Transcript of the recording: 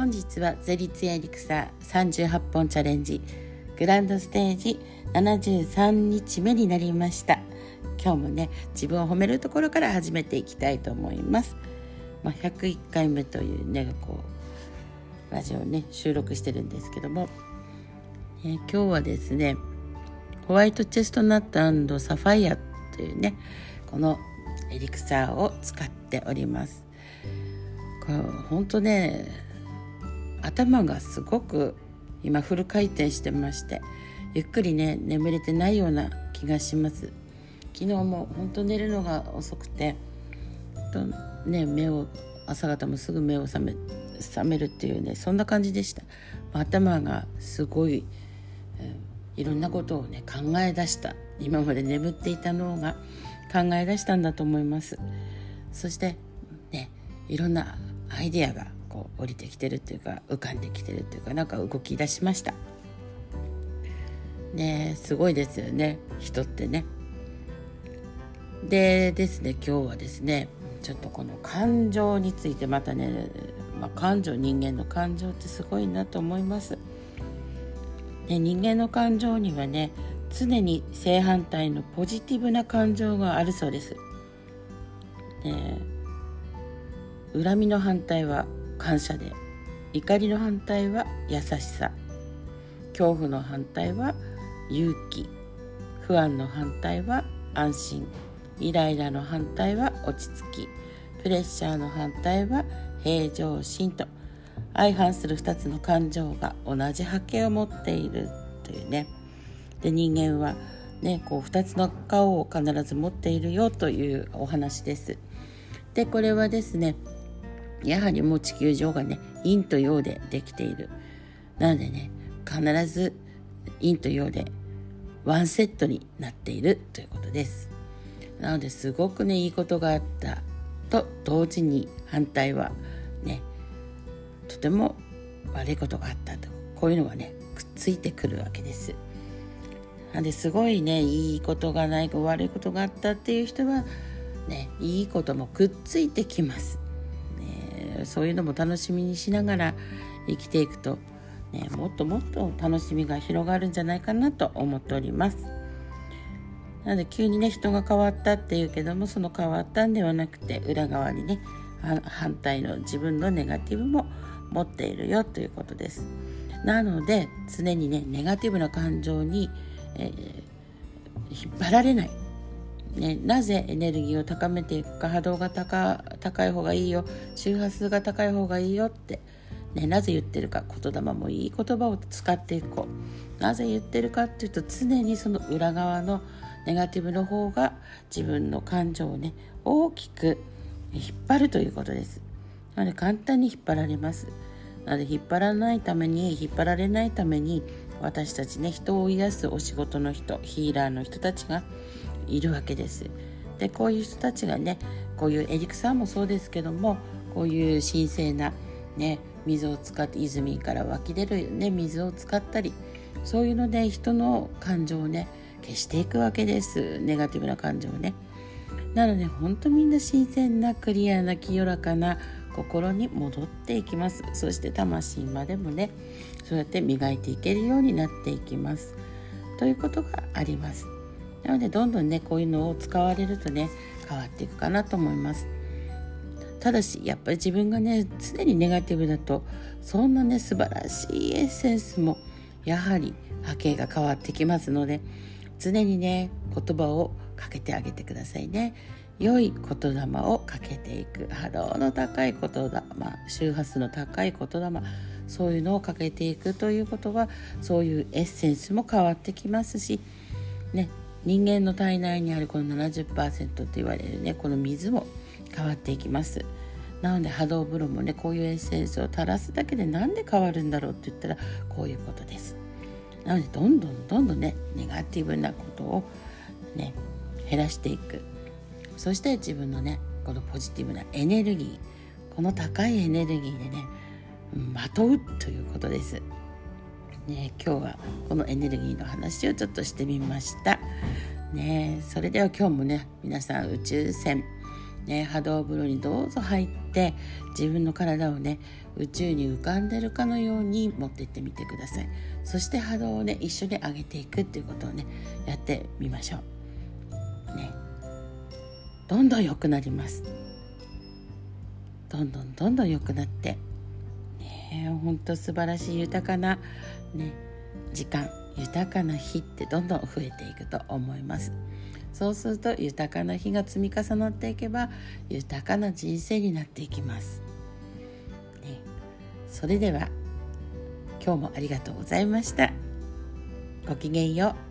本日はゼリツヤエリクサー38本チャレンジ。グランドステージ73日目になりました。今日もね自分を褒めるところから始めていきたいと思います、まあ、101回目というねこうラジオをね収録してるんですけども、えー、今日はですねホワイトチェストナットサファイアというねこのエリクサーを使っております。これ本当ね頭がすごく今フル回転してましてゆっくりね眠れてないような気がします。昨日も本当寝るのが遅くてとね目を朝方もすぐ目を覚め覚めるっていうねそんな感じでした。頭がすごい、えー、いろんなことをね考え出した。今まで眠っていた脳が考え出したんだと思います。そしてねいろんなアイデアがこう降りてきてるっていうか浮かんできてるっていうかなんか動き出しました。ねすごいですよね。人ってね。でですね今日はですねちょっとこの感情についてまたね、まあ、感情人間の感情ってすごいなと思います、ね、人間の感情にはね常に正反対のポジティブな感情があるそうです、ね、恨みの反対は感謝で。怒りの反対は優しさ。恐怖の反対は勇気。不安の反対は安心。イライラの反対は落ち着き。プレッシャーの反対は平常心と。相反する2つの感情が同じ波形を持っているというね。で人間はねこう2つの顔を必ず持っているよというお話です。でこれはですねやはりもう地球上がね陰と陽でできている。なのでね必ず陰と陽でワンセットになっているということです。なのですごくねいいことがあったと同時に反対はねとても悪いことがあったとこういうのがねくっついてくるわけです。なんですごいねいいことがない悪いことがあったっていう人はねいいこともくっついてきます。そういうのも楽しみにしながら生きていくと、ね、もっともっと楽しみが広がるんじゃないかなと思っております。なので急にね人が変わったっていうけどもその変わったんではなくて裏側にね反対の自分のネガティブも持っているよということです。なので常にねネガティブな感情に、えー、引っ張られないね、なぜエネルギーを高めていくか波動が高い方がいいよ周波数が高い方がいいよって、ね、なぜ言ってるか言霊もいい言葉を使っていこう。なぜ言ってるかっていうと常にその裏側のネガティブの方が自分の感情をね大きく引っ張るということです。なので簡単に引っ張られます。なので引っ張らないために引っ張られないために私たちね人を癒すお仕事の人ヒーラーの人たちがいるわけです。でこういう人たちがねこういうエリクサーもそうですけどもこういう神聖な、ね、水を使って泉から湧き出る、ね、水を使ったりそういうので人の感情をね消していくわけですネガティブな感情をね。なので本当みんな新鮮なクリアな清らかな心に戻っていきますそして魂までもねそうやって磨いていけるようになっていきますということがありますなのでどんどんねこういうのを使われるとね変わっていくかなと思います。ただしやっぱり自分がね常にネガティブだとそんなね素晴らしいエッセンスもやはり波形が変わってきますので常にね言葉をかけてあげてくださいね。良い言霊をかけていく。波動の高い言霊周波数の高い言霊そういうのをかけていくということはそういうエッセンスも変わってきますしね人間の体内にあるこの70%と言われるねこの水も変わっていきます。なので波動風呂もねこういうエッセンスを垂らすだけでなんで変わるんだろうって言ったらこういうことです。なのでどんどんどんどんねネガティブなことをね減らしていく。そして自分のねこのポジティブなエネルギーこの高いエネルギーでねまとうということです。ね、今日はこのエネルギーの話をちょっとしてみました。ね、それでは今日もね皆さん宇宙船、ね、波動風呂にどうぞ入って自分の体をね宇宙に浮かんでるかのように持ってってみてください。そして波動をね一緒に上げていくっていうことをねやってみましょう。ねどんどん良くなります。どんどんどんどん良くなって。ねほんと素晴らしい豊かなね時間。豊かな日ってどんどん増えていくと思います。そうすると豊かな日が積み重なっていけば豊かな人生になっていきます、ね、それでは今日もありがとうございました。ごきげんよう。